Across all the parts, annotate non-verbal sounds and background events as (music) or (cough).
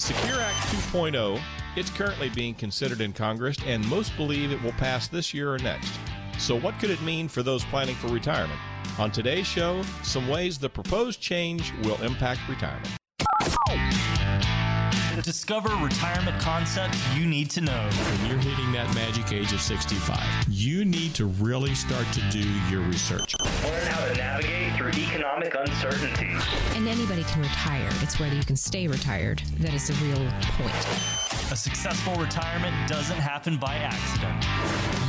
Secure Act 2.0, it's currently being considered in Congress, and most believe it will pass this year or next. So, what could it mean for those planning for retirement? On today's show, some ways the proposed change will impact retirement. Discover retirement concepts you need to know. When you're hitting that magic age of 65, you need to really start to do your research. Learn how to navigate through economic uncertainty. And anybody can retire. It's whether you can stay retired that is the real point. A successful retirement doesn't happen by accident.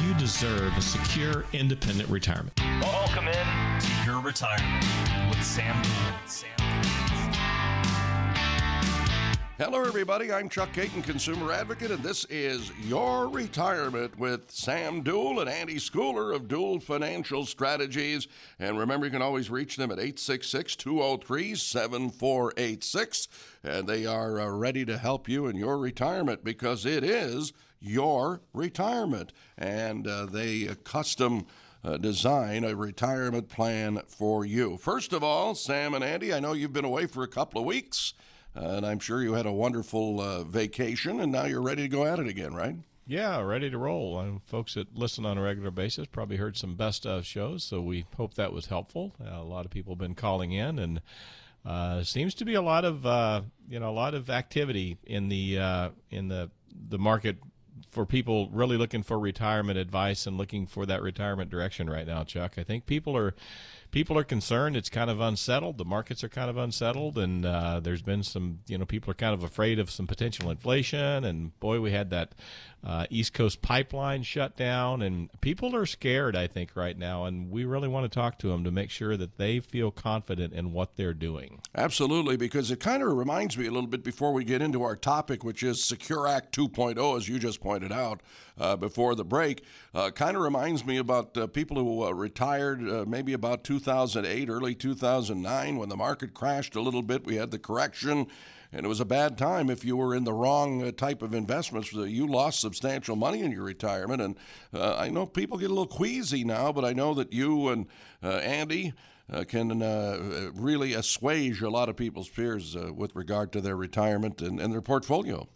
You deserve a secure, independent retirement. Welcome in to your retirement with Sam Duell. Hello, everybody. I'm Chuck Caton, consumer advocate, and this is Your Retirement with Sam Duell and Andy Schooler of Duell Financial Strategies. And remember, you can always reach them at 866 203 7486. And they are uh, ready to help you in your retirement because it is your retirement. And uh, they uh, custom. Uh, design a retirement plan for you. First of all, Sam and Andy, I know you've been away for a couple of weeks. And I'm sure you had a wonderful uh, vacation, and now you're ready to go at it again, right? Yeah, ready to roll. Um, folks that listen on a regular basis probably heard some best of shows, so we hope that was helpful. Uh, a lot of people have been calling in, and uh, seems to be a lot of uh, you know a lot of activity in the uh, in the the market for people really looking for retirement advice and looking for that retirement direction right now, Chuck. I think people are people are concerned. It's kind of unsettled. The markets are kind of unsettled, and uh, there's been some, you know, people are kind of afraid of some potential inflation. And boy, we had that uh, East Coast pipeline shut down, and people are scared, I think, right now. And we really want to talk to them to make sure that they feel confident in what they're doing. Absolutely, because it kind of reminds me a little bit before we get into our topic, which is Secure Act 2.0, as you just pointed out uh, before the break. Uh, kind of reminds me about uh, people who uh, retired uh, maybe about 2008, early 2009, when the market crashed a little bit. We had the correction, and it was a bad time if you were in the wrong uh, type of investments. You lost substantial money in your retirement, and I know people get a little queasy now, but I know that you and Andy. Uh, can uh, really assuage a lot of people's fears uh, with regard to their retirement and, and their portfolio.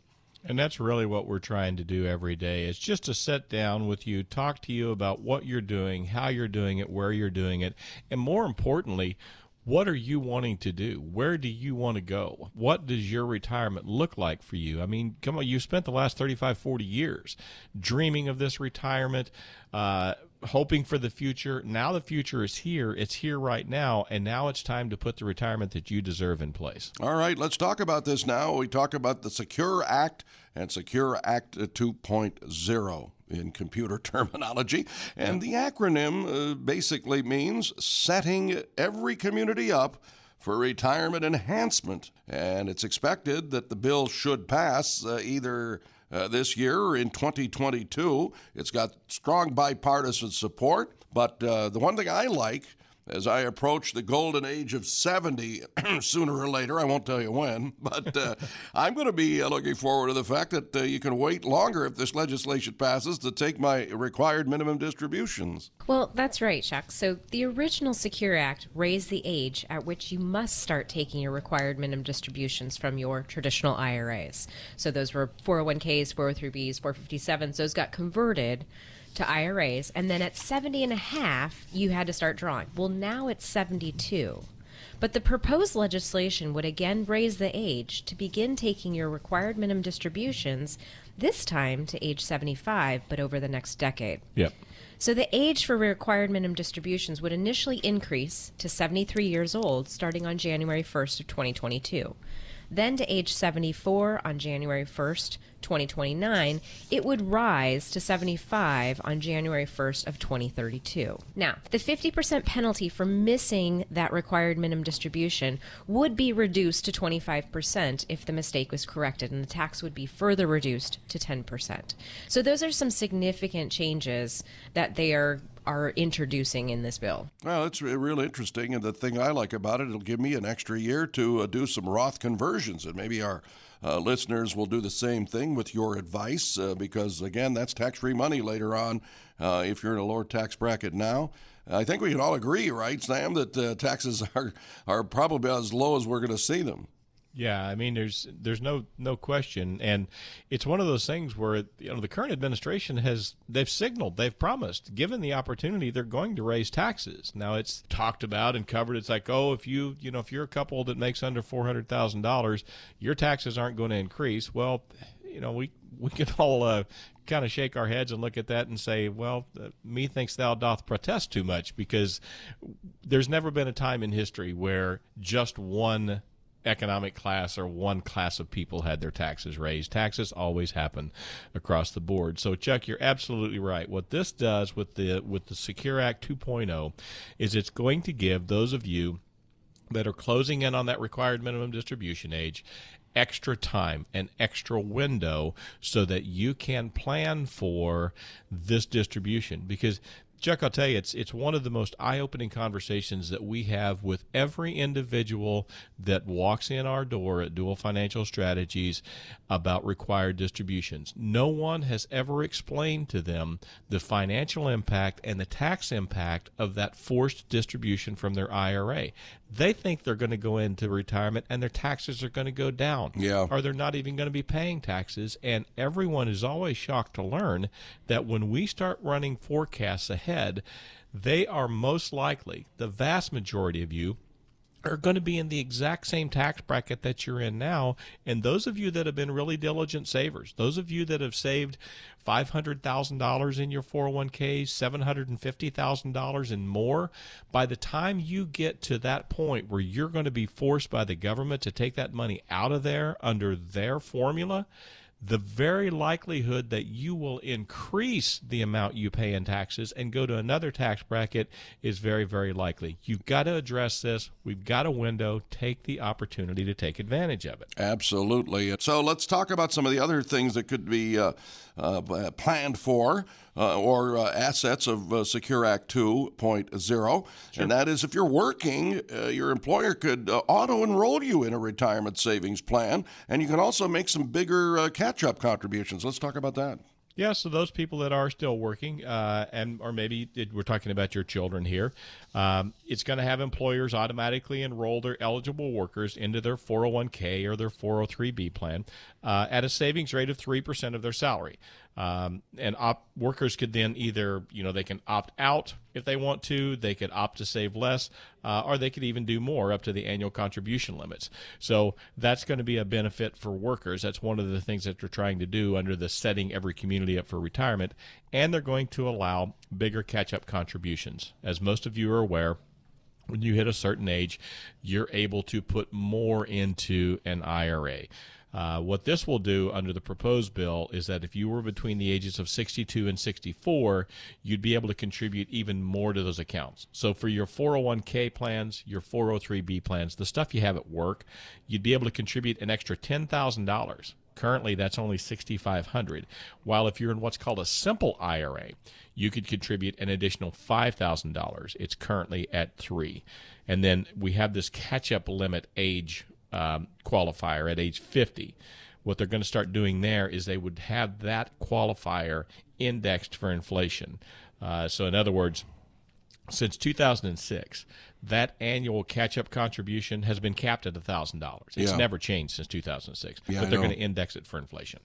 And that's really what we're trying to do every day. It's just to sit down with you, talk to you about what you're doing, how you're doing it, where you're doing it, and more importantly, what are you wanting to do? Where do you want to go? What does your retirement look like for you? I mean, come on, you spent the last 35, 40 years dreaming of this retirement, uh, hoping for the future. Now the future is here. It's here right now. And now it's time to put the retirement that you deserve in place. All right, let's talk about this now. We talk about the Secure Act and Secure Act 2.0 in computer (laughs) terminology. And the acronym uh, basically means setting every community up for retirement enhancement. And it's expected that the bill should pass uh, either uh, this year in 2022. It's got strong bipartisan support. But uh, the one thing I like as I approach the golden age of 70 (clears throat) sooner or later. I won't tell you when, (laughs) but uh, I'm going to be uh, looking forward to the fact that uh, you can wait longer if this legislation passes to take my required minimum distributions. Well, that's right, Chuck. So the original Secure Act raised the age at which you must start taking your required minimum distributions from your traditional IRAs. So those were 401ks, 403bs, 457s. Those got converted to IRAs, and then at 70 and a half, you had to start drawing. Well, now it's 72. But the proposed legislation would again raise the age to begin taking your required minimum distributions, this time to age 75, but over the next decade. Yep. So the age for required minimum distributions would initially increase to 73 years old starting on January 1st of 2022 then to age 74 on January 1st, 2029, it would rise to 75 on January 1st of 2032. Now, the 50% penalty for missing that required minimum distribution would be reduced to 25% if the mistake was corrected, and the tax would be further reduced to 10%. So those are some significant changes that they are are introducing in this bill. Well, it's real interesting, and the thing I like about it, it'll give me an extra year to uh, do some Roth conversions, and maybe our uh, listeners will do the same thing with your advice, uh, because again, that's tax-free money later on uh, if you're in a lower tax bracket now. I think we can all agree, right, Sam, that uh, taxes (laughs) are are probably as low as we're going to see them. Yeah, I mean, there's there's no no question, and it's one of those things where you know the current administration has they've signaled, they've promised, given the opportunity, they're going to raise taxes. Now it's talked about and covered. It's like, oh, if you you know if you're a couple that makes under four hundred thousand dollars, your taxes aren't going to increase. Well, you know we we can all uh, kind of shake our heads and look at that and say, well, uh, methinks thou doth protest too much because there's never been a time in history where just one economic class or one class of people had their taxes raised. Taxes always happen across the board. So Chuck, you're absolutely right. What this does with the with the Secure Act 2.0 is it's going to give those of you that are closing in on that required minimum distribution age extra time an extra window so that you can plan for this distribution because Chuck, I'll tell you, it's it's one of the most eye-opening conversations that we have with every individual that walks in our door at Duell Financial Strategies about required distributions. No one has ever explained to them the financial impact and the tax impact of that forced distribution from their IRA. They think they're going to go into retirement and their taxes are going to go down. Yeah. Or they're not even going to be paying taxes. And everyone is always shocked to learn that when we start running forecasts ahead, they are most likely, the vast majority of you, are going to be in the exact same tax bracket that you're in now. And those of you that have been really diligent savers, those of you that have saved $500,000 in your 401ks, $750,000 and more, by the time you get to that point where you're going to be forced by the government to take that money out of there under their formula, the very likelihood that you will increase the amount you pay in taxes and go to another tax bracket is very, very likely. You've got to address this. We've got a window. Take the opportunity to take advantage of it. Absolutely. So let's talk about some of the other things that could be uh, uh, planned for uh, or uh, assets of uh, Secure Act 2.0. Sure. And that is if you're working, uh, your employer could auto enroll you in a retirement savings plan, and you can also make some bigger catch up contributions. Let's talk about that. Yeah, so those people that are still working, uh, and or maybe it, we're talking about your children here, um, it's going to have employers automatically enroll their eligible workers into their 401k or their 403b plan uh, at a savings rate of three percent of their salary. Um, and op- workers could then either, you know, they can opt out if they want to, they could opt to save less, uh, or they could even do more up to the annual contribution limits. So that's going to be a benefit for workers. That's one of the things that they're trying to do under the setting every community up for retirement. And they're going to allow bigger catch up contributions. As most of you are aware, when you hit a certain age, you're able to put more into an IRA. Uh, what this will do under the proposed bill is that if you were between the ages of 62 and 64, you'd be able to contribute even more to those accounts. So for your 401k plans, your 403b plans, the stuff you have at work, you'd be able to contribute an extra $10,000. Currently, that's only 6500 While if you're in what's called a simple IRA, you could contribute an additional $5,000. It's currently at three. And then we have this catch up limit age um, qualifier at age 50. What they're going to start doing there is they would have that qualifier indexed for inflation. Uh, so, in other words, since 2006, that annual catch-up contribution has been capped at thousand dollars. It's Yeah. never changed since 2006, Yeah, but they're going to index it for inflation.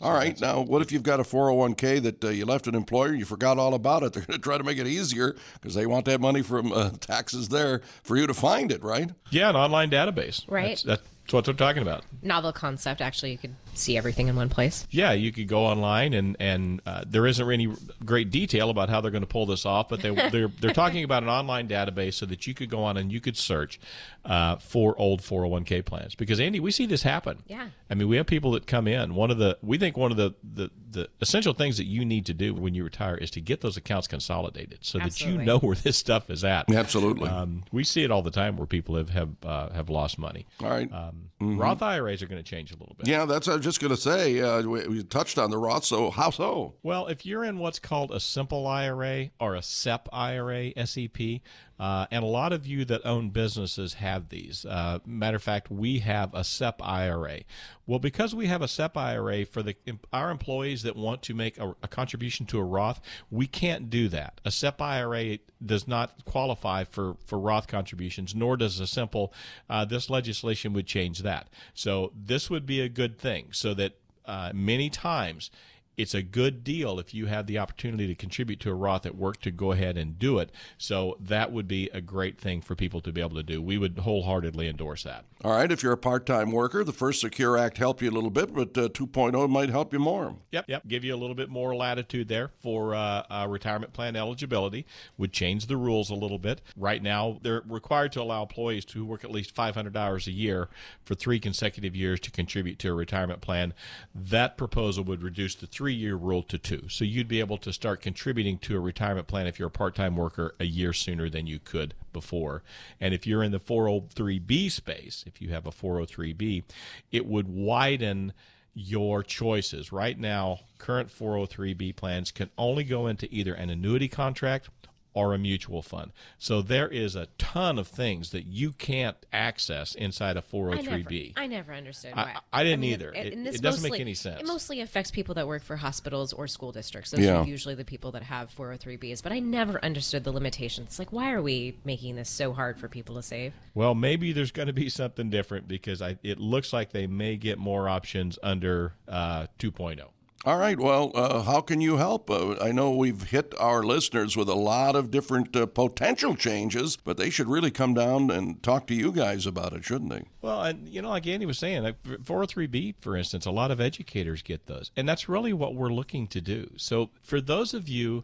All right. Now, what if you've got a 401k that uh, you left an employer, you forgot all about it? They're going to try to make it easier because they want that money from uh, (laughs) taxes there for you to find it, right? Yeah, an online database. Right. That's, that's what they're talking about. Novel concept. Actually, you could see everything in one place. Yeah, you could go online and and uh, there isn't any great detail about how they're going to pull this off, but they (laughs) they're they're talking about an online database so that you could go on and you could search uh, for old 401k plans because Andy, we see this happen. Yeah. I mean, we have people that come in. One of the we think one of the the, the essential things that you need to do when you retire is to get those accounts consolidated so that you know where this stuff is at. Absolutely. Um, we see it all the time where people have have uh, have lost money. All right. Um, Roth IRAs are going to change a little bit. yeah, that's what I was just going to say. Uh, we, we touched on the Roth, so how so? Well, if you're in what's called a simple IRA or a SEP IRA, SEP, Uh, and a lot of you that own businesses have these. Uh, matter of fact, we have a SEP IRA. Well, because we have a SEP IRA for the our employees that want to make a, a contribution to a Roth, we can't do that. A SEP IRA does not qualify for, for Roth contributions, nor does a simple. Uh, this legislation would change that. So this would be a good thing, so that uh, many times it's a good deal if you have the opportunity to contribute to a Roth at work to go ahead and do it. So that would be a great thing for people to be able to do. We would wholeheartedly endorse that. All right, if you're a part time worker, the first Secure Act helped you a little bit, but uh, 2.0 might help you more. Yep, yep. Give you a little bit more latitude there for uh, uh, retirement plan eligibility. Would change the rules a little bit. Right now, they're required to allow employees to work at least 500 hours a year for three consecutive years to contribute to a retirement plan. That proposal would reduce the three three year rule to two. So you'd be able to start contributing to a retirement plan if you're a part time worker a year sooner than you could before. And if you're in the 403B space, if you have a 403B, it would widen your choices. Right now, current 403B plans can only go into either an annuity contract or a mutual fund. So there is a ton of things that you can't access inside a 403b. I never, I never understood why. I, I didn't I mean, either. It, it, it doesn't mostly, make any sense. It mostly affects people that work for hospitals or school districts. Those yeah. are usually the people that have 403bs. But I never understood the limitations. Like, why are we making this so hard for people to save? Well, maybe there's going to be something different because I, it looks like they may get more options under uh, 2.0. All right. Well, uh, how can you help? Uh, I know we've hit our listeners with a lot of different uh, potential changes, but they should really come down and talk to you guys about it, shouldn't they? Well, and you know, like Andy was saying, like 403B, for instance, a lot of educators get those, and that's really what we're looking to do. So, for those of you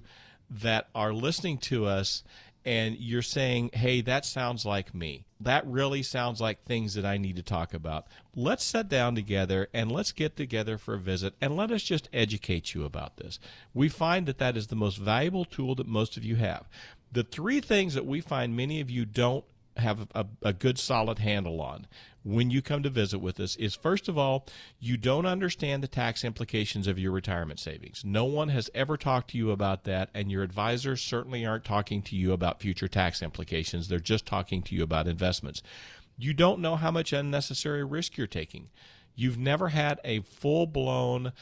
that are listening to us and you're saying, hey, that sounds like me. That really sounds like things that I need to talk about. Let's sit down together and let's get together for a visit and let us just educate you about this. We find that that is the most valuable tool that most of you have. The three things that we find many of you don't have a, a good solid handle on when you come to visit with us is first of all, you don't understand the tax implications of your retirement savings. No one has ever talked to you about that, and your advisors certainly aren't talking to you about future tax implications. They're just talking to you about investments. You don't know how much unnecessary risk you're taking. You've never had a full blown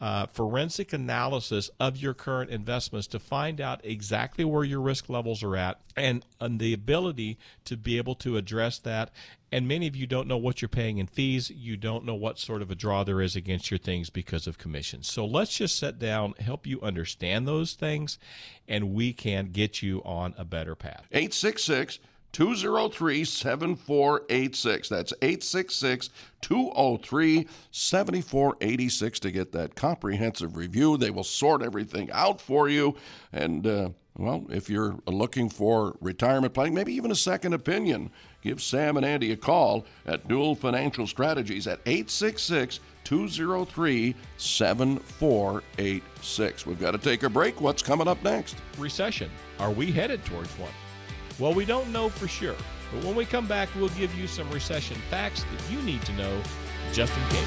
uh, forensic analysis of your current investments to find out exactly where your risk levels are at and, and the ability to be able to address that. And many of you don't know what you're paying in fees. You don't know what sort of a draw there is against your things because of commissions. So let's just sit down, help you understand those things, and we can get you on a better path. 866- 203 7486. That's 866 203 7486 to get that comprehensive review. They will sort everything out for you. And, uh, well, if you're looking for retirement planning, maybe even a second opinion, give Sam and Andy a call at Duell Financial Strategies at 866 203 7486. We've got to take a break. What's coming up next? Recession. Are we headed towards one? Well, we don't know for sure, but when we come back, we'll give you some recession facts that you need to know just in case.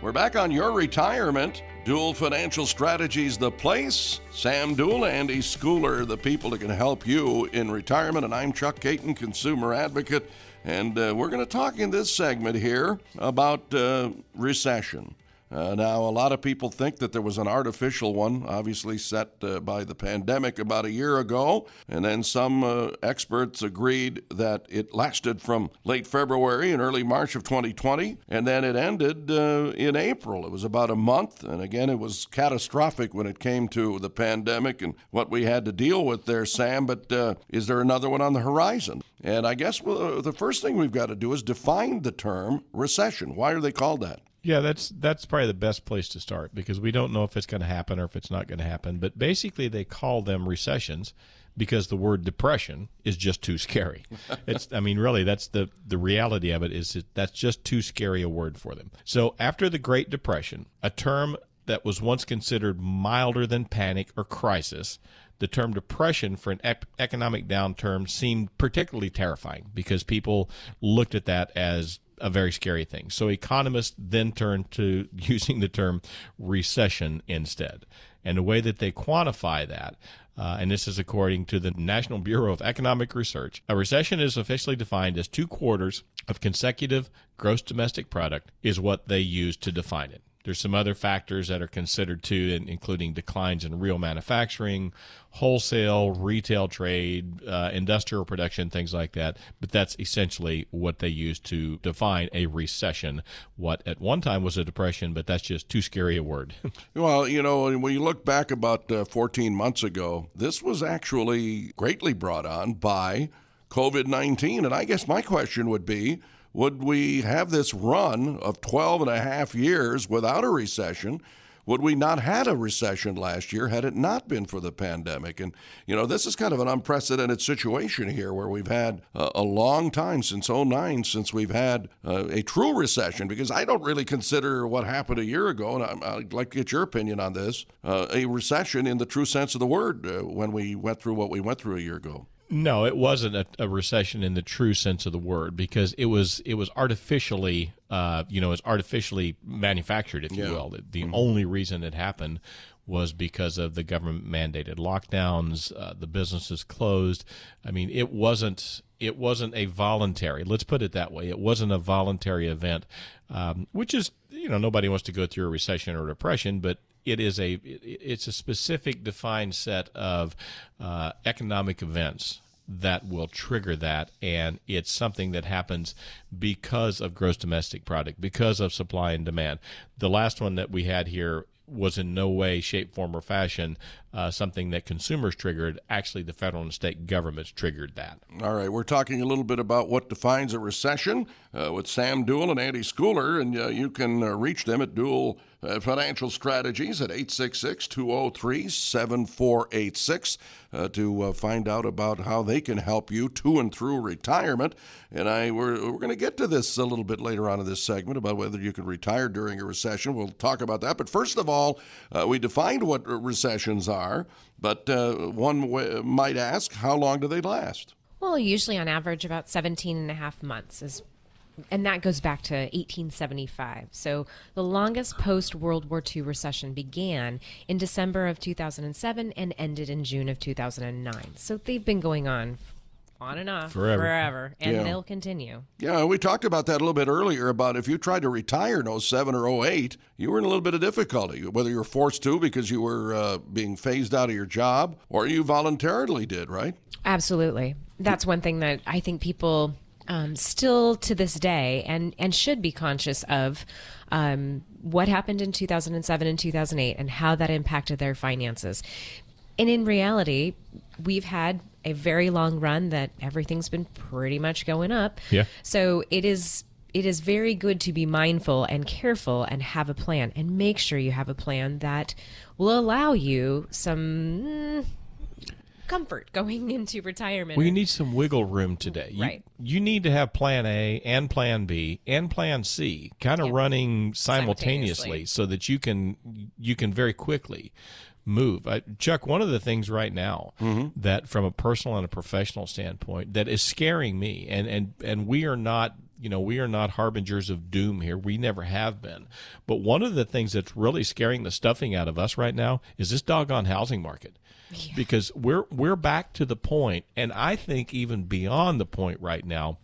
We're back on your retirement. Duell Financial Strategies, the place. Sam Duell, Andy Schooler, the people that can help you in retirement. And I'm Chuck Caton, consumer advocate. And uh, we're going to talk in this segment here about uh, recession. Uh, now, a lot of people think that there was an artificial one, obviously set uh, by the pandemic about a year ago. And then some uh, experts agreed that it lasted from late February and early March of 2020. And then it ended uh, in April. It was about a month. And again, it was catastrophic when it came to the pandemic and what we had to deal with there, Sam. But uh, is there another one on the horizon? And I guess well, the first thing we've got to do is define the term recession. Why are they called that? Yeah, that's that's probably the best place to start because we don't know if it's going to happen or if it's not going to happen. But basically, they call them recessions because the word depression is just too scary. (laughs) It's I mean, really, that's the the reality of it is that that's just too scary a word for them. So after the Great Depression, a term that was once considered milder than panic or crisis the term depression for an ec- economic downturn seemed particularly terrifying because people looked at that as a very scary thing. So economists then turned to (laughs) using the term recession instead. And the way that they quantify that, uh, and this is according to the National Bureau of Economic Research, a recession is officially defined as two quarters of consecutive gross domestic product, is what they use to define it. There's some other factors that are considered too, including declines in real manufacturing, wholesale, retail trade, uh, industrial production, things like that. But that's essentially what they use to define a recession. What at one time was a depression, but that's just too scary a word. (laughs) well, you know, when you look back about uh, 14 months ago, this was actually greatly brought on by COVID 19. And I guess my question would be, would we have this run of 12 and a half years without a recession? Would we not had a recession last year had it not been for the pandemic? And you know, this is kind of an unprecedented situation here, where we've had a long time since 09 since we've had uh, a true recession. Because I don't really consider what happened a year ago, and I'd like to get your opinion on this, uh, a recession in the true sense of the word uh, when we went through what we went through a year ago. No, it wasn't a, a, recession in the true sense of the word because it was it was artificially, uh, you know, it's artificially manufactured, if yeah. you will. The, mm-hmm. only reason it happened was because of the government mandated lockdowns, uh, the businesses closed. I mean, it wasn't it wasn't a voluntary. Let's put it that way. It wasn't a voluntary event, um, which is you know nobody wants to go through a recession or depression, but it is a it's a specific defined set of uh, economic events that will trigger that and it's something that happens because of gross domestic product because of supply and demand the last one that we had here was in no way, shape, form, or fashion uh, something that consumers triggered. Actually, the federal and state governments triggered that. All right, we're talking a little bit about what defines a recession uh, with Sam Duell and Andy Schooler, and uh, you can uh, reach them at Duell uh, Financial Strategies at 866 203 7486 uh, to find out about how they can help you to and through retirement. And I we're, we're going to get to this a little bit later on in this segment about whether you can retire during a recession. We'll talk about that. But first of all, we defined what recessions are are, but uh, one w- might ask, how long do they last? Well, usually on average about 17 and a half months is and that goes back to 1875. So the longest post World War II recession began in December of 2007 and ended in June of 2009. So they've been going on on and off forever, forever and yeah. they'll continue. Yeah, we talked about that a little bit earlier about if you tried to retire in 07 or 08, you were in a little bit of difficulty, whether you were forced to because you were uh, being phased out of your job or you voluntarily did, right? Absolutely. That's one thing that I think people um, still to this day and, and should be conscious of um, what happened in 2007 and 2008 and how that impacted their finances. And in reality, we've had a very long run that everything's been pretty much going up. Yeah. So it is it is very good to be mindful and careful and have a plan and make sure you have a plan that will allow you some mm, comfort going (laughs) into retirement. Well, you need some wiggle room today. You, right. You need to have plan A and plan B and plan C kind of running simultaneously, simultaneously so that you can you can very quickly move. I, Chuck, one of the things right now mm-hmm. that, from a personal and a professional standpoint, that is scaring me, and and and we are not. You know, we are not harbingers of doom here. We never have been. But one of the things that's really scaring the stuffing out of us right now is this doggone housing market. Because we're we're back to the point, and I think even beyond the point right now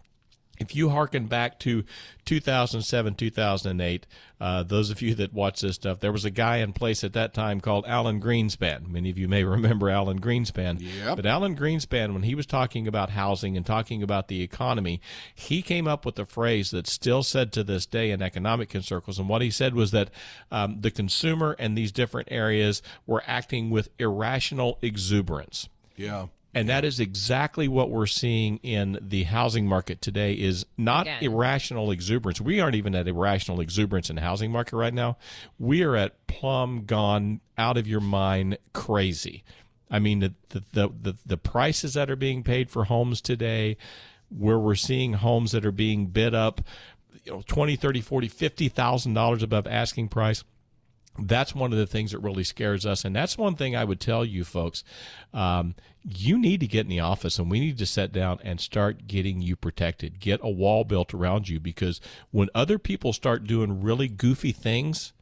if you harken back to 2007, 2008, uh, those of you that watch this stuff, there was a guy in place at that time called Alan Greenspan. Many of you may (laughs) remember Alan Greenspan. Yep. But Alan Greenspan, when he was talking about housing and talking about the economy, he came up with a phrase that's still said to this day in economic circles. And what he said was that um, the consumer and these different areas were acting with irrational exuberance. Yeah. And that is exactly what we're seeing in the housing market today is not Again. irrational exuberance. We aren't even at irrational exuberance in the housing market right now. We are at plumb gone out of your mind crazy. I mean the the the, the prices that are being paid for homes today where we're seeing homes that are being bid up you know 20 30 40 50,000 dollars above asking price that's one of the things that really scares us. And that's one thing I would tell you folks. Um, you need to get in the office and we need to sit down and start getting you protected. Get a wall built around you because when other people start doing really goofy things,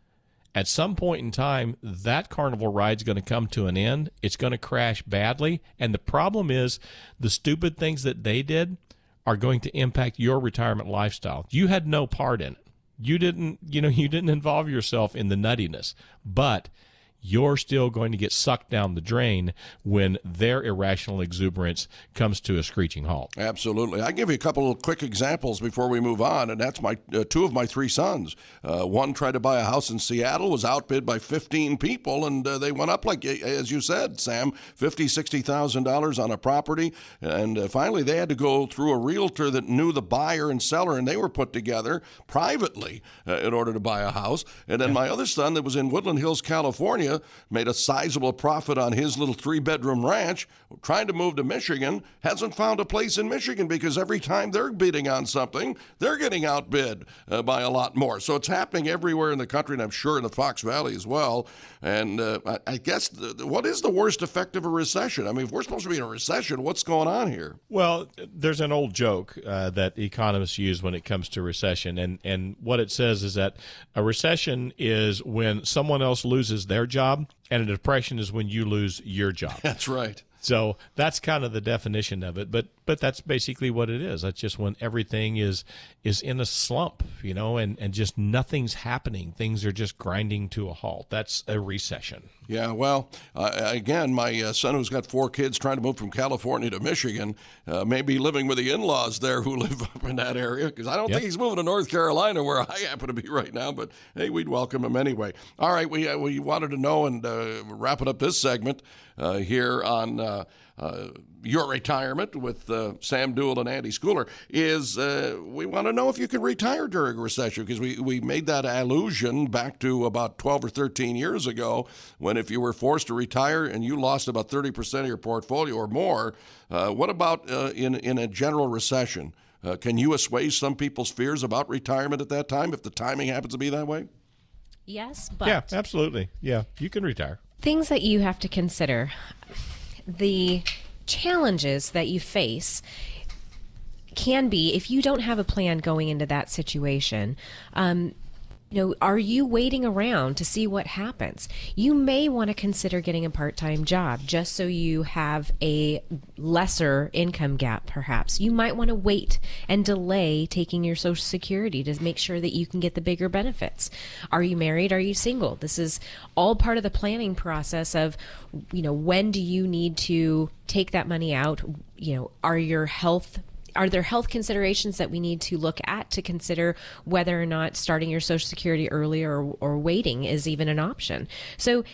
at some point in time, that carnival ride's going to come to an end. It's going to crash badly. And the problem is the stupid things that they did are going to impact your retirement lifestyle. You had no part in it. You didn't, you know, (laughs) you didn't involve yourself in the nuttiness, but you're still going to get sucked down the drain when their irrational exuberance comes to a screeching halt. Absolutely. I give you a couple of quick examples before we move on, and that's my uh, two of my three sons. Uh, one tried to buy a house in Seattle, was outbid by 15 people, and uh, they went up like, as you said, Sam, fifty, sixty thousand dollars on a property, and uh, finally they had to go through a realtor that knew the buyer and seller, and they were put together privately uh, in order to buy a house. And then yeah. my other son that was in Woodland Hills, California made a sizable profit on his little three bedroom ranch, trying to move to Michigan, hasn't found a place in Michigan because every time they're bidding on something, they're getting outbid uh, by a lot more. So it's happening everywhere in the country, and I'm sure in the Fox Valley as well. And uh, I, I, guess the, what is the worst effect of a recession? I mean, if we're supposed to be in a recession, what's going on here? Well, there's an old joke uh, that economists use when it comes to recession, and and what it says is that a recession is when someone else loses their job job, and a depression is when you lose your job. (laughs) That's right. So that's kind of the definition of it. But but that's basically what it is. That's just when everything is is in a slump, you know, and and just nothing's happening. Things are just grinding to a halt. That's a recession. Yeah. Well, uh, again, my uh, son who's got four kids trying to move from California to Michigan uh, may be living with the in-laws there who (laughs) live up in that area because I don't yep. think he's moving to North Carolina where I happen to be right now. But hey, we'd welcome him anyway. All right. We uh, we wanted to know and uh, wrapping up this segment uh, here on uh, uh, your retirement with uh, Sam Duell and Andy Schooler is uh, we want to know if you can retire during a recession because we, we made that allusion back to about 12 or 13 years ago when if you were forced to retire and you lost about 30% of your portfolio or more, uh, what about in, in a general recession? can you assuage some people's fears about retirement at that time if the timing happens to be that way? Yes, but. Yeah, absolutely. Yeah, you can retire. Things that you have to consider the challenges that you face can be if you don't have a plan going into that situation. Um, you know, are you waiting around to see what happens? You may want to consider getting a part time job just so you have a lesser income gap, perhaps. You might want to wait and delay taking your Social Security to make sure that you can get the bigger benefits. Are you married? Are you single? This is all part of the planning process of, you know, when do you need to take that money out? You know, are your health are there health considerations that we need to look at to consider whether or not starting your Social Security earlier or, or waiting is even an option? So,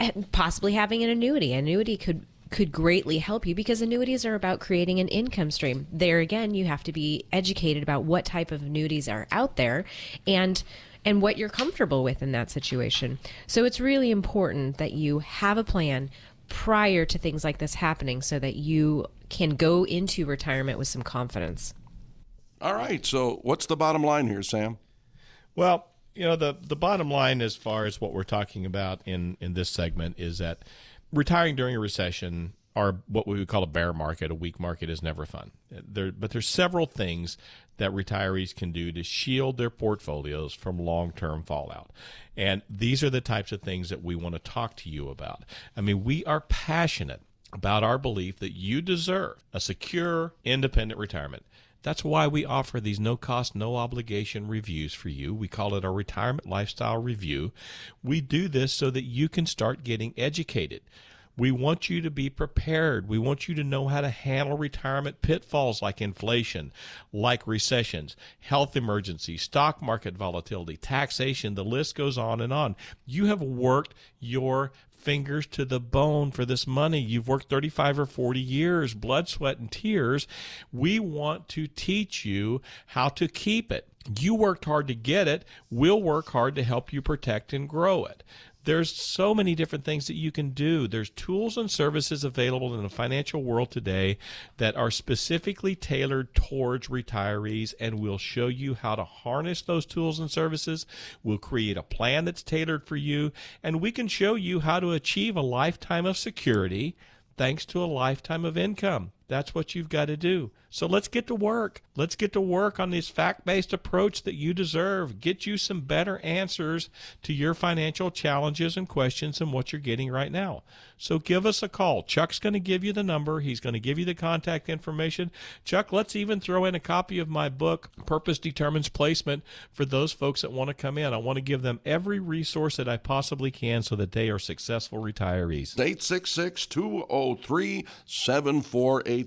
eh, possibly having an annuity. Annuity could could greatly help you because annuities are about creating an income stream. There again, you have to be educated about what type of annuities are out there and and what you're comfortable with in that situation. So it's really important that you have a plan prior to things like this happening so that you can go into retirement with some confidence. All right. So, what's the bottom line here, Sam? Well, you know, the the bottom line as far as what we're talking about in in this segment is that retiring during a recession or what we would call a bear market, a weak market is never fun. There, but there's several things that retirees can do to shield their portfolios from long-term fallout. And these are the types of things that we want to talk to you about. I mean, we are passionate about our belief that you deserve a secure, independent retirement. That's why we offer these no cost, no obligation reviews for you. We call it our retirement lifestyle review. We do this so that you can start getting educated. We want you to be prepared. We want you to know how to handle retirement pitfalls like inflation, like recessions, health emergencies, stock market volatility, taxation. The list goes on and on. You have worked your fingers to the bone for this money. You've worked 35 or 40 years, blood, sweat, and tears. We want to teach you how to keep it. You worked hard to get it. We'll work hard to help you protect and grow it. There's so many different things that you can do. There's tools and services available in the financial world today that are specifically tailored towards retirees, and we'll show you how to harness those tools and services. We'll create a plan that's tailored for you, and we can show you how to achieve a lifetime of security thanks to a lifetime of income. That's what you've got to do. So let's get to work. Let's get to work on this fact based approach that you deserve. Get you some better answers to your financial challenges and questions than what you're getting right now. So give us a call. Chuck's going to give you the number, he's going to give you the contact information. Chuck, let's even throw in a copy of my book, Purpose Determines Placement, for those folks that want to come in. I want to give them every resource that I possibly can so that they are successful retirees. 866 203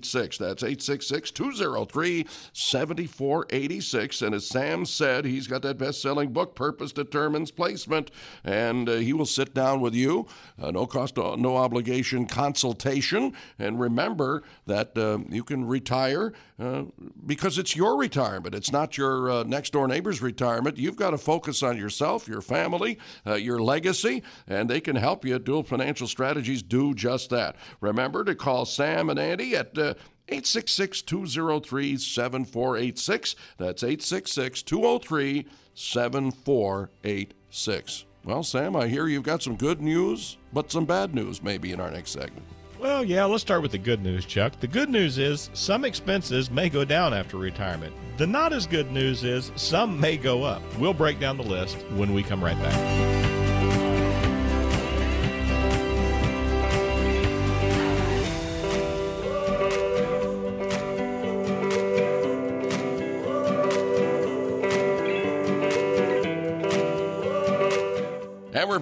7486. That's 866 203 7486. And as Sam said, he's got that best selling book, Purpose Determines Placement. And uh, he will sit down with you, uh, no cost, uh, no obligation consultation. And remember that uh, you can retire uh, because it's your retirement. It's not your uh, next door neighbor's retirement. You've got to focus on yourself, your family, your legacy, and they can help you. Duell Financial Strategies do just that. Remember to call Sam and Andy at 866 203 7486. That's 866 203 7486. Well, Sam, I hear you've got some good news, but some bad news maybe in our next segment. Well, yeah, let's start with the good news, Chuck. The good news is some expenses may go down after retirement. The not as good news is some may go up. We'll break down the list when we come right back.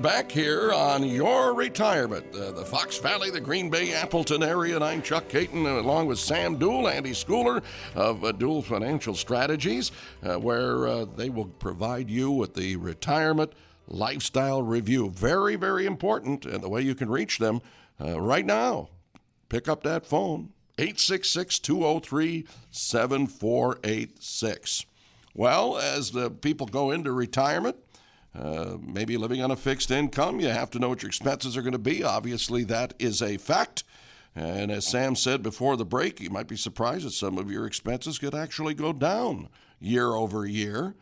Back here on Your Retirement. Uh, the Fox Valley, the Green Bay, Appleton area. And I'm Chuck Caton, along with Sam Duell, Andy Schooler of uh, Duell Financial Strategies, uh, where uh, they will provide you with the retirement lifestyle review. Very, very important. And the way you can reach them uh, right now, pick up that phone 866 203 7486. Well, as the people go into retirement, uh, maybe living on a fixed income, you have to know what your expenses are going to be. Obviously, that is a fact. And as Sam said before the break, you might be surprised that some of your expenses could actually go down year over year.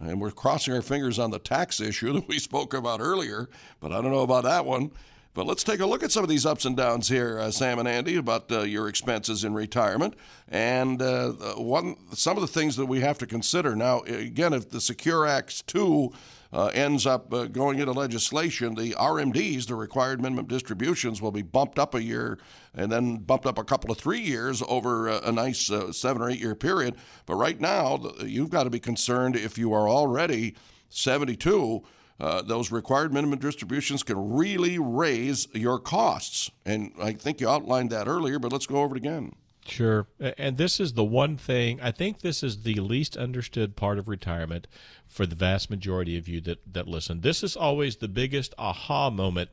And we're crossing our fingers on the tax issue (laughs) that we spoke about earlier, but I don't know about that one. But let's take a look at some of these ups and downs here, uh, Sam and Andy, about uh, your expenses in retirement, and uh, one some of the things that we have to consider. Now, again, if the Secure Acts two uh, ends up uh, going into legislation, the RMDs, the required minimum distributions, will be bumped up a year and then bumped up a couple of three years over a, a nice uh, seven or eight year period. But right now, you've got to be concerned if you are already 72. Uh, those required minimum distributions can really raise your costs. And I think you outlined that earlier, but let's go over it again. Sure. And this is the one thing, I think this is the least understood part of retirement for the vast majority of you that, that listen. This is always the biggest aha moment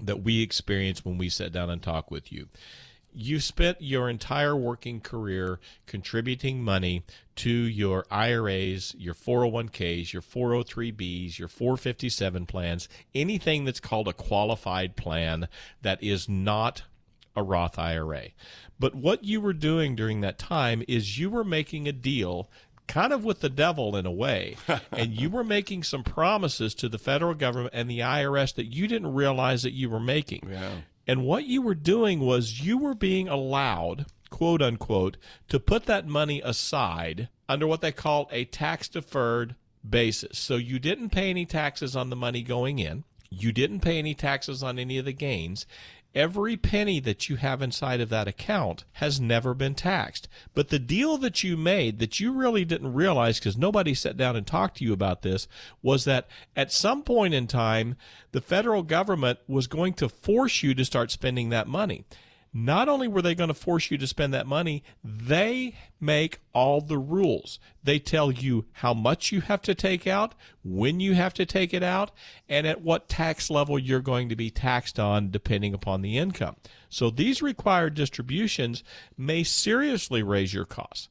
that we experience when we sit down and talk with you. You spent your entire working career contributing money to your IRAs, your 401ks, your 403bs, your 457 plans, anything that's called a qualified plan that is not a Roth IRA. But what you were doing during that time is you were making a deal kind of with the devil in a way. (laughs) and you were making some promises to the federal government and the IRS that you didn't realize that you were making. Yeah. And what you were doing was you were being allowed, quote unquote, to put that money aside under what they call a tax deferred basis. So you didn't pay any taxes on the money going in. You didn't pay any taxes on any of the gains every penny that you have inside of that account has never been taxed. But the deal that you made that you really didn't realize because nobody sat down and talked to you about this was that at some point in time, the federal government was going to force you to start spending that money not only were they going to force you to spend that money, they make all the rules. They tell you how much you have to take out, when you have to take it out, and at what tax level you're going to be taxed on depending upon the income. So these required distributions may seriously raise your costs.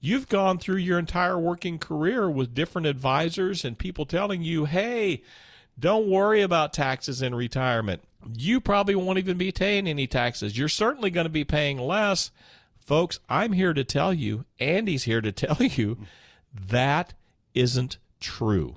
You've gone through your entire working career with different advisors and people telling you, hey, Don't worry about taxes in retirement. You probably won't even be paying any taxes. You're certainly going to be paying less. Folks, I'm here to tell you, Andy's here to (laughs) tell you, that isn't true.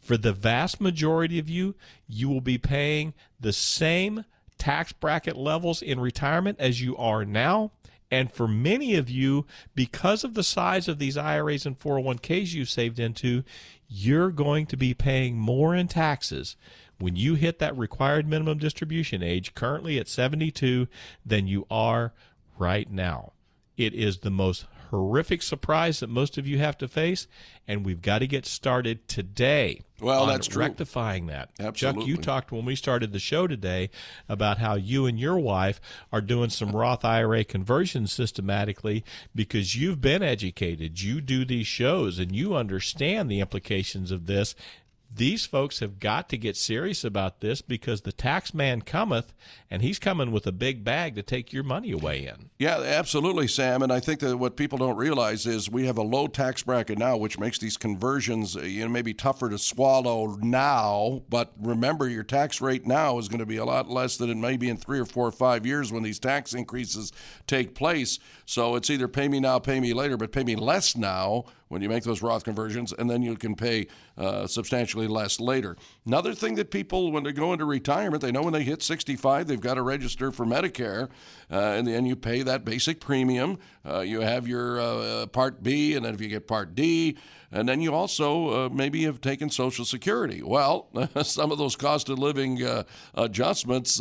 For the vast majority of you, you will be paying the same tax bracket levels in retirement as you are now. And for many of you, because of the size of these IRAs and 401ks you saved into, you're going to be paying more in taxes when you hit that required minimum distribution age, currently at 72, than you are right now. It is the most horrific surprise that most of you have to face, and we've got to get started today. Well, that's true. rectifying that. Absolutely. Chuck, you talked when we started the show today about how you and your wife are doing some Roth IRA conversions systematically because you've been educated. You do these shows and you understand the implications of this these folks have got to get serious about this because the tax man cometh and he's coming with a big bag to take your money away in. Yeah, absolutely, Sam. And I think that what people don't realize is we have a low tax bracket now, which makes these conversions uh, you know maybe tougher to swallow now. But remember, your tax rate now is going to be a lot less than it may be in three or four or five years when these tax increases take place. So it's either pay me now, pay me later, but pay me less now when you make those Roth conversions, and then you can pay uh, substantially less later. Another thing that people, when they go into retirement, they know when they hit 65, they've got to register for Medicare, uh, and then you pay that basic premium. Uh, you have your uh, Part B, and then if you get Part D, and then you also uh, maybe have taken Social Security. Well, (laughs) some of those cost of living uh, adjustments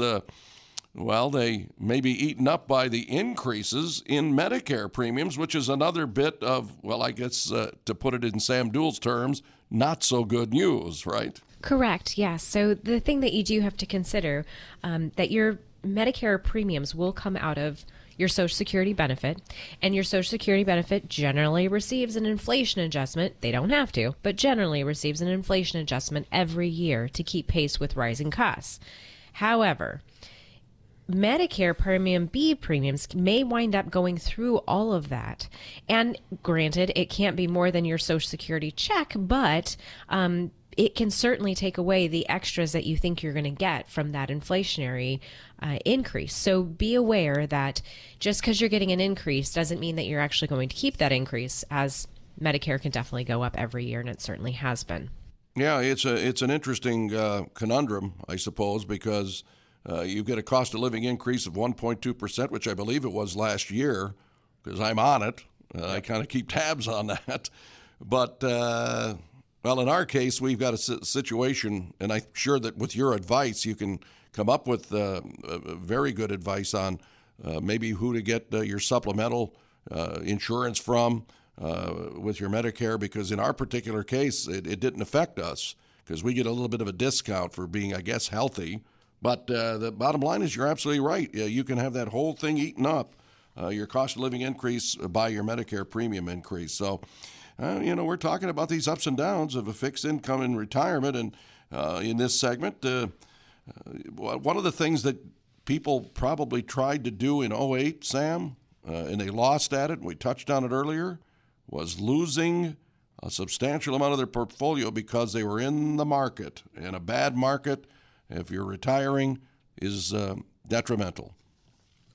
well, they may be eaten up by the increases in Medicare premiums, which is another bit of, well, I guess uh, to put it in Sam Duell's terms, not so good news, right? Correct. Yes. So the thing that you do have to consider um, that your Medicare premiums will come out of your Social Security benefit, and your Social Security benefit generally receives an inflation adjustment. They don't have to, but generally receives an inflation adjustment every year to keep pace with rising costs. However, Medicare Premium B premiums may wind up going through all of that. And granted, it can't be more than your Social Security check, but um, it can certainly take away the extras that you think you're going to get from that inflationary uh, increase. So be aware that just because you're getting an increase doesn't mean that you're actually going to keep that increase, as Medicare can definitely go up every year, and it certainly has been. Yeah, it's a it's an interesting uh, conundrum, I suppose, because uh, you get a cost of living increase of 1.2%, which I believe it was last year, because I'm on it. Uh, I kind of keep (laughs) tabs on that. But, uh, well, in our case, we've got a situation, and I'm sure that with your advice, you can come up with uh, very good advice on uh, maybe who to get uh, your supplemental insurance from with your Medicare, because in our particular case, it, it didn't affect us because we get a little bit of a discount for being, I guess, healthy. But uh, the bottom line is you're absolutely right. Uh, you can have that whole thing eaten up, uh, your cost of living increase by your Medicare premium increase. So, uh, you know, we're talking about these ups and downs of a fixed income in retirement. And uh, in this segment, uh, one of the things that people probably tried to do in 08, Sam, and they lost at it, and we touched on it earlier, was losing a substantial amount of their portfolio because they were in the market. In a bad market, if you're retiring, is uh, detrimental.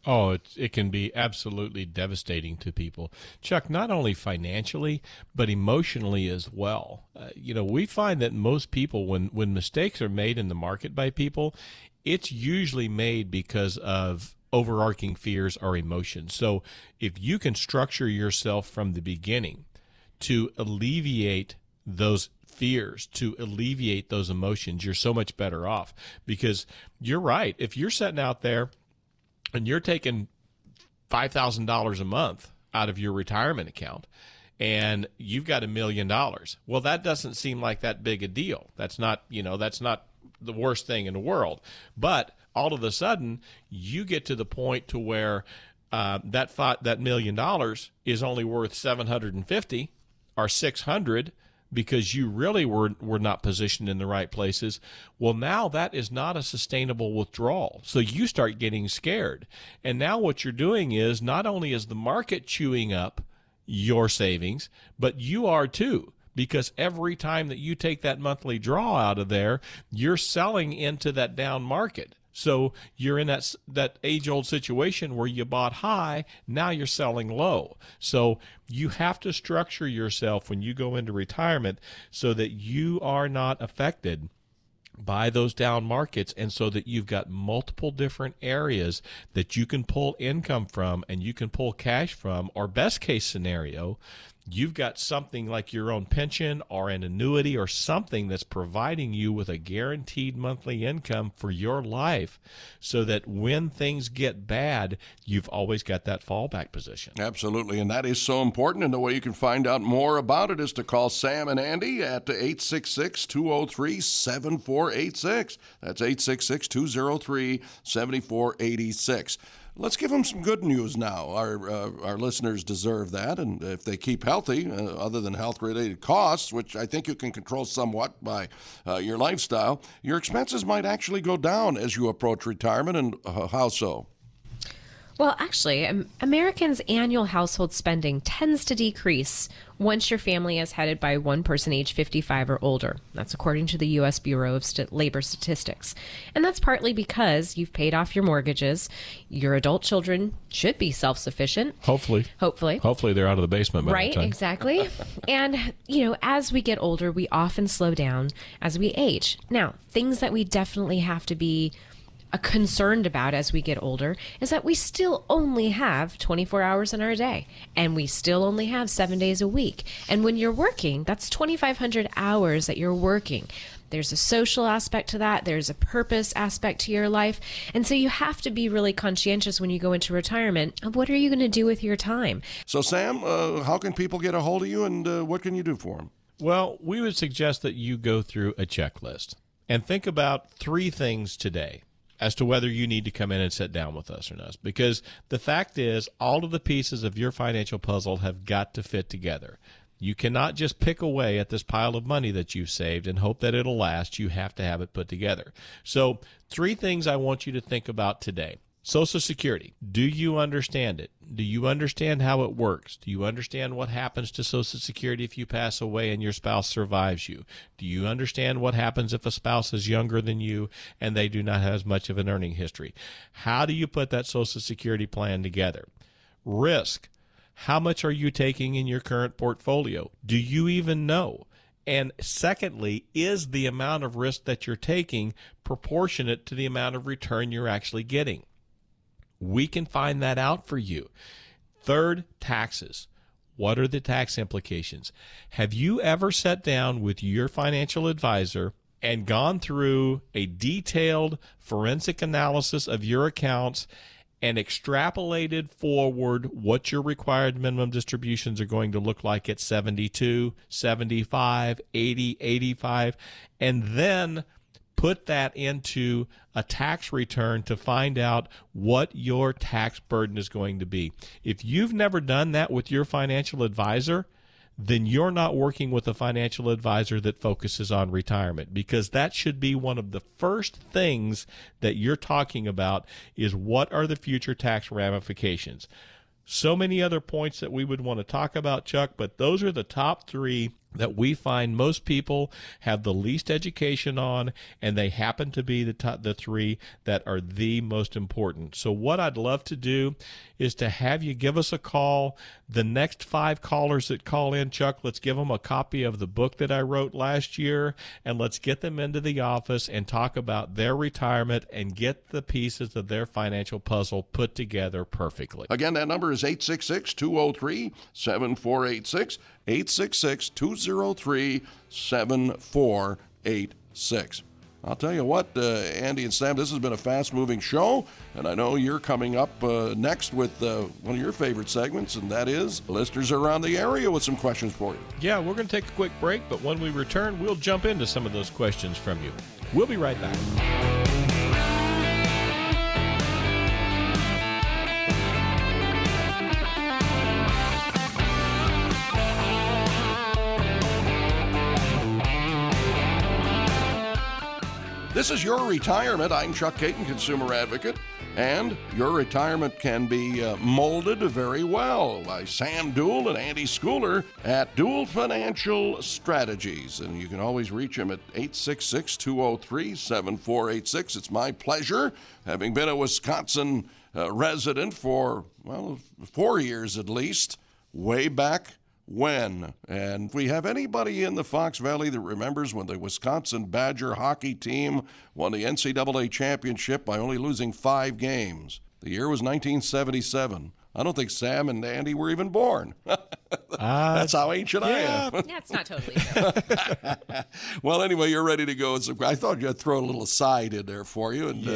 Oh, it, it can be absolutely devastating to people. Chuck, not only financially, but emotionally as well. Uh, you know, we find that most people, when, when mistakes are made in the market by people, it's usually made because of overarching fears or emotions. So if you can structure yourself from the beginning to alleviate those fears to alleviate those emotions, you're so much better off. Because you're right. If you're sitting out there and you're taking $5,000 a month out of your retirement account and you've got a million dollars, well, that doesn't seem like that big a deal. That's not, you know, that's not the worst thing in the world. But all of a sudden, you get to the point to where uh, that that million dollars is only worth 750 or 600 because you really were were not positioned in the right places. Well, now that is not a sustainable withdrawal. So you start getting scared. And now what you're doing is not only is the market chewing up your savings, but you are too because every time that you take that monthly draw out of there, you're selling into that down market. So you're in that that age old situation where you bought high, now you're selling low. So you have to structure yourself when you go into retirement so that you are not affected by those down markets and so that you've got multiple different areas that you can pull income from and you can pull cash from or best case scenario you've got something like your own pension or an annuity or something that's providing you with a guaranteed monthly income for your life so that when things get bad, you've always got that fallback position. Absolutely. And that is so important. And the way you can find out more about it is to call Sam and Andy at 866 203 7486. That's 866 203 7486. Let's give them some good news now. Our uh, our listeners deserve that, and if they keep healthy, uh, other than health related costs, which I think you can control somewhat by uh, your lifestyle, your expenses might actually go down as you approach retirement. And uh, how so? Well, actually, Americans' annual household spending tends to decrease once your family is headed by one person age 55 or older. That's according to the U.S. Bureau of St- Labor Statistics. And that's partly because you've paid off your mortgages. Your adult children should be self sufficient. Hopefully. Hopefully. Hopefully they're out of the basement by Right, exactly. and, you know, as we get older, we often slow down as we age. Now, things that we definitely have to be concerned about as we get older is that we still only have 24 hours in our day and we still only have seven days a week. And when you're working, that's 2,500 hours that you're working. There's a social aspect to that. There's a purpose aspect to your life. And so you have to be really conscientious when you go into retirement of what are you going to do with your time? So, Sam, uh, how can people get a hold of you, and uh, what can you do for them? Well, we would suggest that you go through a checklist and think about three things today as to whether you need to come in and sit down with us or not. Because the fact is, all of the pieces of your financial puzzle have got to fit together. You cannot just pick away at this pile of money that you've saved and hope that it'll last. You have to have it put together. So, three things I want you to think about today. Social Security. Do you understand it? Do you understand how it works? Do you understand what happens to Social Security if you pass away and your spouse survives you? Do you understand what happens if a spouse is younger than you and they do not have as much of an earning history? How do you put that Social Security plan together? Risk. How much are you taking in your current portfolio? Do you even know? And secondly, is the amount of risk that you're taking proportionate to the amount of return you're actually getting? We can find that out for you. Third, taxes. What are the tax implications? Have you ever sat down with your financial advisor and gone through a detailed forensic analysis of your accounts and extrapolated forward what your required minimum distributions are going to look like at 72, 75, 80, 85, and then put that into a tax return to find out what your tax burden is going to be. If you've never done that with your financial advisor, then you're not working with a financial advisor that focuses on retirement because that should be one of the first things that you're talking about is what are the future tax ramifications. So many other points that we would want to talk about, Chuck, but those are the top three that we find most people have the least education on, and they happen to be the top, the three that are the most important. So, what I'd love to do is to have you give us a call. The next five callers that call in, Chuck, let's give them a copy of the book that I wrote last year, and let's get them into the office and talk about their retirement and get the pieces of their financial puzzle put together perfectly. Again, that number is 866 203 7486. 866 203 7486. I'll tell you what, uh, Andy and Sam, this has been a fast moving show, and I know you're coming up uh, next with uh, one of your favorite segments, and that is listeners around the area with some questions for you. Yeah, we're going to take a quick break, but when we return, we'll jump into some of those questions from you. We'll be right back. This is Your Retirement. I'm Chuck Caton, consumer advocate. And your retirement can be uh, molded very well by Sam Duell and Andy Schooler at Duell Financial Strategies. And you can always reach him at 866 203 7486. It's my pleasure, having been a Wisconsin uh, resident for, well, four years at least, way back when. And if we have anybody in the Fox Valley that remembers when the Wisconsin Badger hockey team won the NCAA championship by only losing five games, the year was 1977. I don't think Sam and Andy were even born. (laughs) That's how ancient I am. Yeah, it's not totally true. (laughs) well, anyway, you're ready to go. I thought I'd throw a little aside in there for you. And Yeah.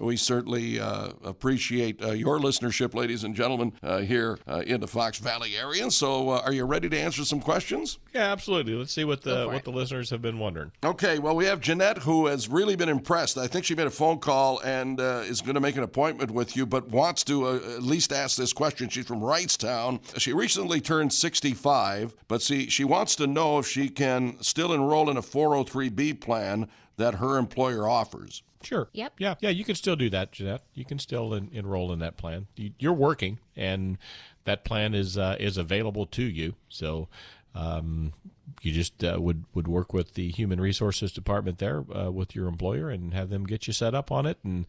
uh, we certainly uh, appreciate uh, your listenership, ladies and gentlemen, uh, here uh, in the Fox Valley area. So, uh, are you ready to answer some questions? Yeah, absolutely. Let's see what the what it. the listeners have been wondering. Okay, well, we have Jeanette who has really been impressed. I think she made a phone call and uh, is going to make an appointment with you, but wants to uh, at least ask this question. She's from Wrightstown. She recently turned 65, but see, she wants to know if she can still enroll in a 403B plan that her employer offers. Sure. Yep. Yeah, yeah, you can still do that, Jeanette. You can still en- enroll in that plan. You, you're working, and that plan is uh, is available to you. So um, you just uh, would would work with the human resources department there uh, with your employer and have them get you set up on it, and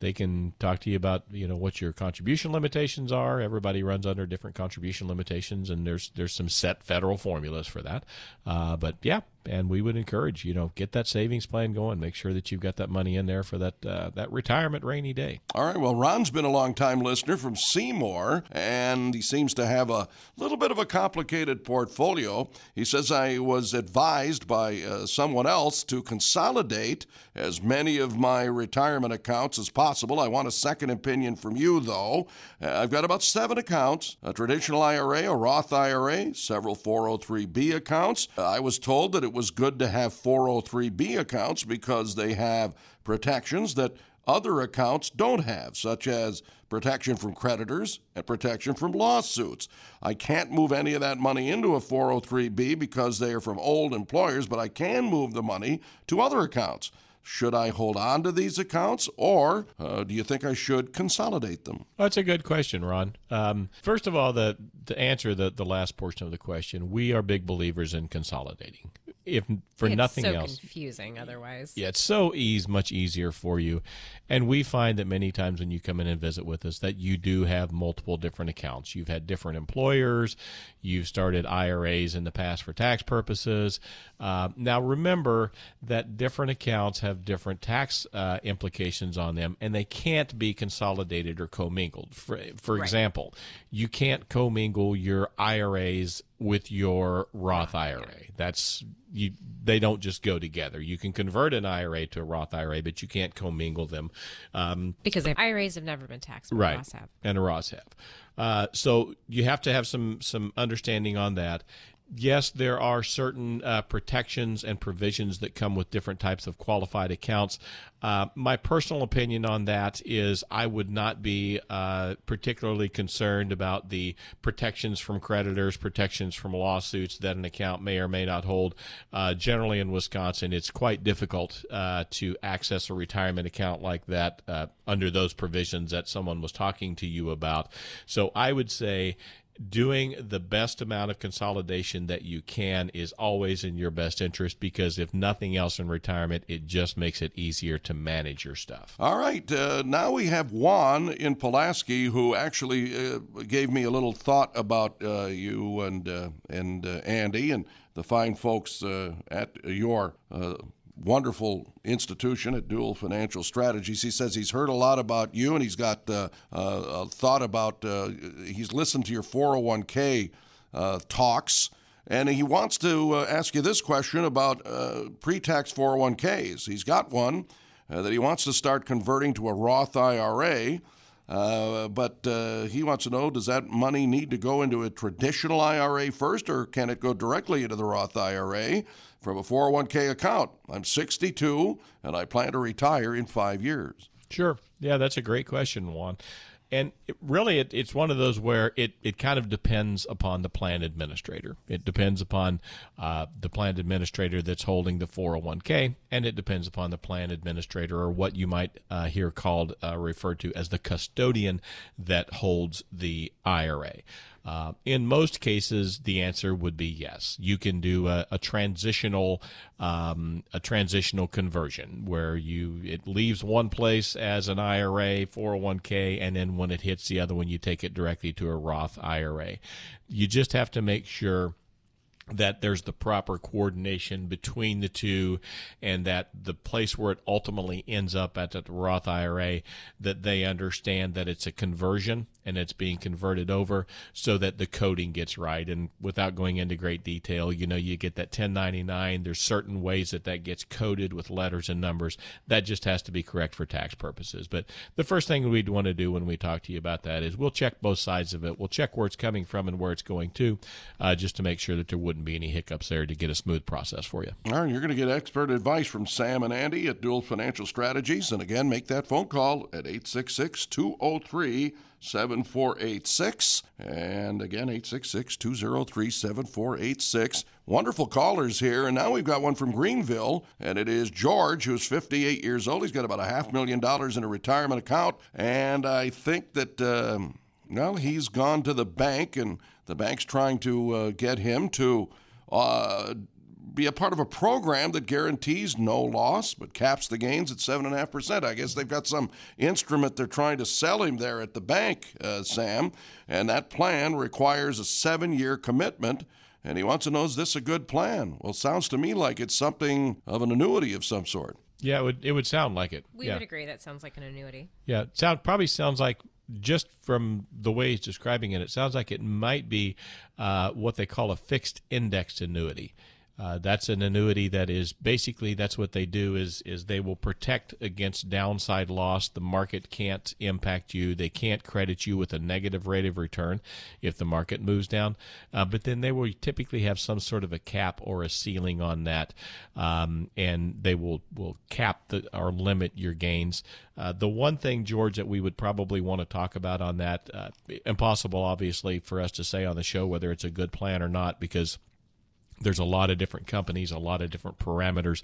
they can talk to you about you know what your contribution limitations are. Everybody runs under different contribution limitations, and there's there's some set federal formulas for that. Uh, but yeah, and we would encourage you know get that savings plan going. Make sure that you've got that money in there for that uh, that retirement rainy day. All right. Well, Ron's been a long time listener from Seymour, and he seems to have a little bit of a complicated portfolio. He says, I was advised by uh, someone else to consolidate as many of my retirement accounts as possible. I want a second opinion from you, though. Uh, I've got about seven accounts a traditional IRA, a Roth IRA, several 403B accounts. Uh, I was told that it was good to have 403B accounts because they have protections that other accounts don't have, such as protection from creditors and protection from lawsuits. I can't move any of that money into a 403B because they are from old employers, but I can move the money to other accounts. Should I hold on to these accounts or uh, do you think I should consolidate them? That's a good question, Ron. Um, first of all, the to answer the the last portion of the question, we are big believers in consolidating. If for it's nothing so else, confusing otherwise. Yeah, it's so easy, much easier for you. And we find that many times when you come in and visit with us that you do have multiple different accounts. You've had different employers. You've started IRAs in the past for tax purposes. Uh, now, remember that different accounts have different tax uh, implications on them, and they can't be consolidated or commingled. For, for example, you can't commingle your IRAs with your Roth IRA. That's you. They don't just go together. You can convert an IRA to a Roth IRA, but you can't commingle them. Um, Because IRAs have never been taxed, right Roths have. and a Ross have. Uh, so you have to have some some understanding on that. Yes, there are certain uh, protections and provisions that come with different types of qualified accounts. Uh, my personal opinion on that is I would not be uh, particularly concerned about the protections from creditors, protections from lawsuits that an account may or may not hold. Uh, generally, in Wisconsin, it's quite difficult uh, to access a retirement account like that uh, under those provisions that someone was talking to you about. So I would say doing the best amount of consolidation that you can is always in your best interest because if nothing else in retirement, it just makes it easier to manage your stuff. All right, uh, now we have Juan in Pulaski who actually uh, gave me a little thought about uh, you and uh, and uh, Andy and the fine folks uh, at your wonderful institution at Duell Financial Strategies. He says he's heard a lot about you and he's got uh, uh, a thought about. Uh, he's listened to your 401k uh, talks. And he wants to uh, ask you this question about uh, pre tax 401ks. He's got one that he wants to start converting to a Roth IRA. Uh, but uh, he wants to know does that money need to go into a traditional IRA first, or can it go directly into the Roth IRA from a 401k account? I'm 62 and I plan to retire in five years. Sure. Yeah, that's a great question, Juan. And it, really, it, it's one of those where it, it kind of depends upon the plan administrator. It depends upon uh, the plan administrator that's holding the 401k, and it depends upon the plan administrator or what you might uh, hear called, uh, referred to as the custodian that holds the IRA. Uh, in most cases, the answer would be yes. You can do a, a transitional um, a transitional conversion where you it leaves one place as an IRA 401k, and then when it hits the other one, you take it directly to a Roth IRA. You just have to make sure that there's the proper coordination between the two and that the place where it ultimately ends up at the Roth IRA that they understand that it's a conversion and it's being converted over so that the coding gets right. And without going into great detail you know you get that 1099 there's certain ways that that gets coded with letters and numbers. That just has to be correct for tax purposes. But the first thing we'd want to do when we talk to you about that is we'll check both sides of it. We'll check where it's coming from and where it's going to uh, just to make sure that there wouldn't be any hiccups there to get a smooth process for you All right, you're going to get expert advice from Sam and Andy at Duell Financial Strategies. And again, make that phone call at 866 203 7486. And again, 866 203 7486. Wonderful callers here. And now we've got one from Greenville, and it is George, who's 58 years old. He's got about a half million dollars in a retirement account. And I think that, um, well, he's gone to the bank, and the bank's trying to uh, get him to. Uh, be a part of a program that guarantees no loss but caps the gains at 7.5%. I guess they've got some instrument they're trying to sell him there at the bank, uh, Sam, and that plan requires a seven year commitment. And he wants to know is this a good plan? Well, sounds to me like it's something of an annuity of some sort. yeah it would, it would sound like it We yeah. would agree that sounds like an annuity. Yeah, it sound probably sounds like just from the way he's describing it, it sounds like it might be uh, what they call a fixed indexed annuity. Uh, that's an annuity that is basically that's what they do is is they will protect against downside loss. The market can't impact you. They can't credit you with a negative rate of return if the market moves down. Uh, but then they will typically have some sort of a cap or a ceiling on that, um, and they will will cap the or limit your gains. Uh, the one thing, George, that we would probably want to talk about on that, uh, impossible, obviously, for us to say on the show whether it's a good plan or not, because there's a lot of different companies, a lot of different parameters.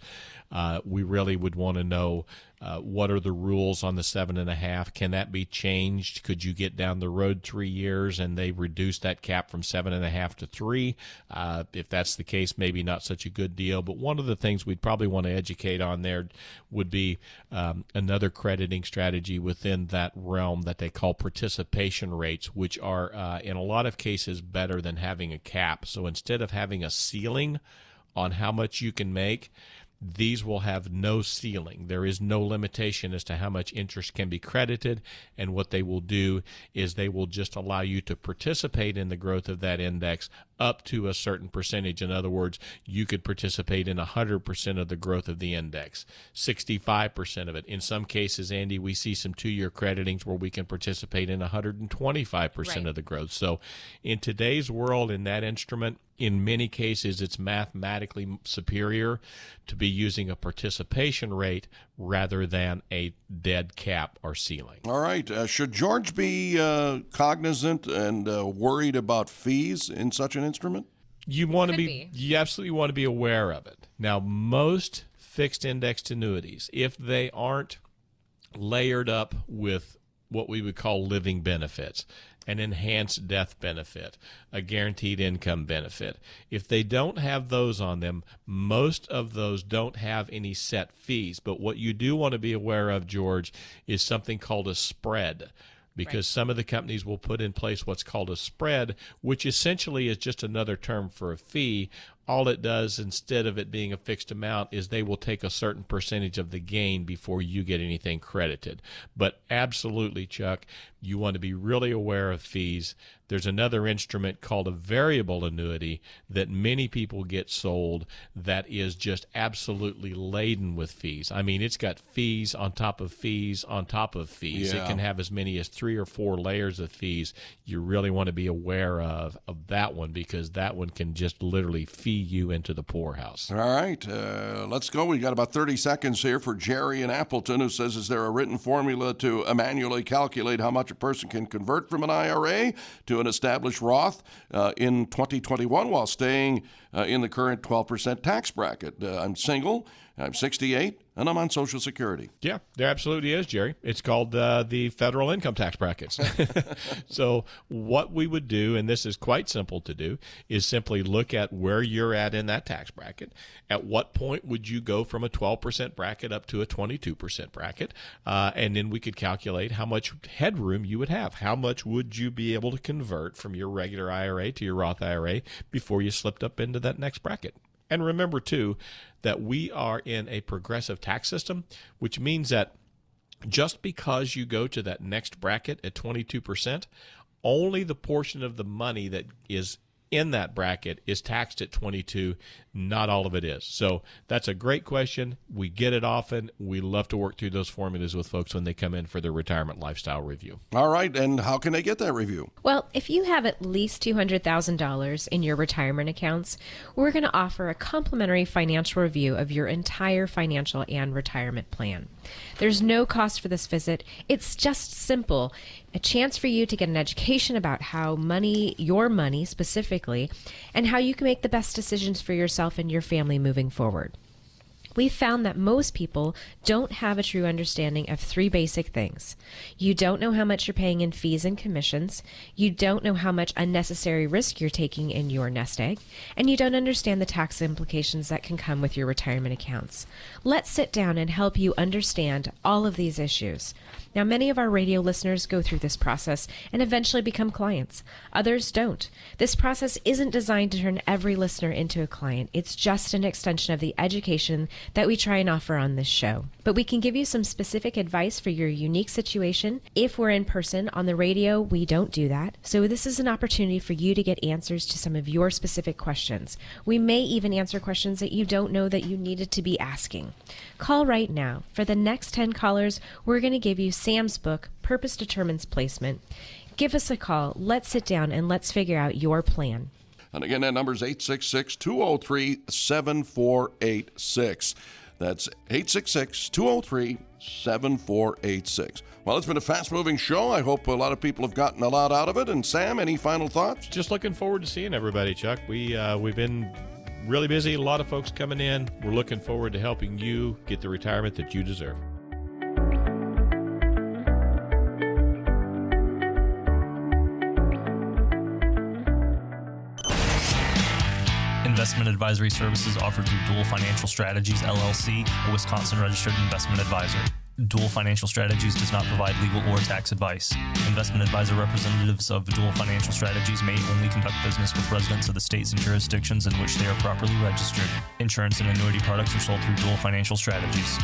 Uh, we really would want to know uh, what are the rules on the seven and a half. Can that be changed? Could you get down the road three years and they reduce that cap from seven and a half to three? Uh, if that's the case, maybe not such a good deal. But one of the things we'd probably want to educate on there would be um, another crediting strategy within that realm that they call participation rates, which are uh, in a lot of cases better than having a cap. So instead of having a ceiling on how much you can make, these will have no ceiling. There is no limitation as to how much interest can be credited. And what they will do is they will just allow you to participate in the growth of that index up to a certain percentage. In other words, you could participate in 100% of the growth of the index, 65% of it. In some cases, Andy, we see some two year creditings where we can participate in 125% Right. of the growth. So in today's world, in that instrument, in many cases, it's mathematically superior to be using a participation rate rather than a dead cap or ceiling. All right. Uh, should George be uh, cognizant and uh, worried about fees in such an instrument? You want to be, be. you absolutely want to be aware of it. Now, most fixed indexed annuities, if they aren't layered up with what we would call living benefits, an enhanced death benefit, a guaranteed income benefit. If they don't have those on them, most of those don't have any set fees. But what you do want to be aware of, George, is something called a spread. Because some of the companies will put in place what's called a spread, which essentially is just another term for a fee. All it does, instead of it being a fixed amount, is they will take a certain percentage of the gain before you get anything credited. But absolutely, Chuck, you want to be really aware of fees. There's another instrument called a variable annuity that many people get sold that is just absolutely laden with fees. I mean, it's got fees on top of fees on top of fees. Yeah. It can have as many as three or four layers of fees. You really want to be aware of of that one because that one can just literally feed you into the poorhouse. All right, uh, let's go. We got about 30 seconds here for Jerry in Appleton, who says, "Is there a written formula to manually calculate how much a person can convert from an IRA to an established Roth uh, in 2021 while staying uh, in the current 12% tax bracket? Uh, I'm single." I'm 68 and I'm on Social Security. Yeah, there absolutely is, Jerry. It's called uh, the federal income tax brackets. (laughs) so, what we would do, and this is quite simple to do, is simply look at where you're at in that tax bracket. At what point would you go from a 12% bracket up to a 22% bracket? Uh, and then we could calculate how much headroom you would have. How much would you be able to convert from your regular IRA to your Roth IRA before you slipped up into that next bracket? And remember, too, that we are in a progressive tax system, which means that just because you go to that next bracket at 22%, only the portion of the money that is in that bracket is taxed at 22 not all of it is. So that's a great question. We get it often. We love to work through those formulas with folks when they come in for their retirement lifestyle review. All right and how can they get that review? Well if you have at least $200000 in your retirement accounts we're going to offer a complimentary financial review of your entire financial and retirement plan. There's no cost for this visit. It's just simple a chance for you to get an education about how money, your money specifically, and how you can make the best decisions for yourself and your family moving forward. We've found that most people don't have a true understanding of three basic things. You don't know how much you're paying in fees and commissions, you don't know how much unnecessary risk you're taking in your nest egg, and you don't understand the tax implications that can come with your retirement accounts. Let's sit down and help you understand all of these issues. Now, many of our radio listeners go through this process and eventually become clients. Others don't. This process isn't designed to turn every listener into a client. It's just an extension of the education that we try and offer on this show. But we can give you some specific advice for your unique situation. If we're in person on the radio, we don't do that. So this is an opportunity for you to get answers to some of your specific questions. We may even answer questions that you don't know that you needed to be asking. Call right now. For the next 10 callers, we're going to give you Sam's book, Purpose Determines Placement. Give us a call. Let's sit down and let's figure out your plan. And again, that number is 866 203 7486. That's 866 203 7486. Well, it's been a fast moving show. I hope a lot of people have gotten a lot out of it. And Sam, any final thoughts? Just looking forward to seeing everybody, Chuck. We, uh, we've been really busy, a lot of folks coming in. We're looking forward to helping you get the retirement that you deserve. Investment advisory services offered through Duell Financial Strategies LLC, a Wisconsin registered investment advisor. Duell Financial Strategies does not provide legal or tax advice. Investment advisor representatives of Duell Financial Strategies may only conduct business with residents of the states and jurisdictions in which they are properly registered. Insurance and annuity products are sold through Duell Financial Strategies.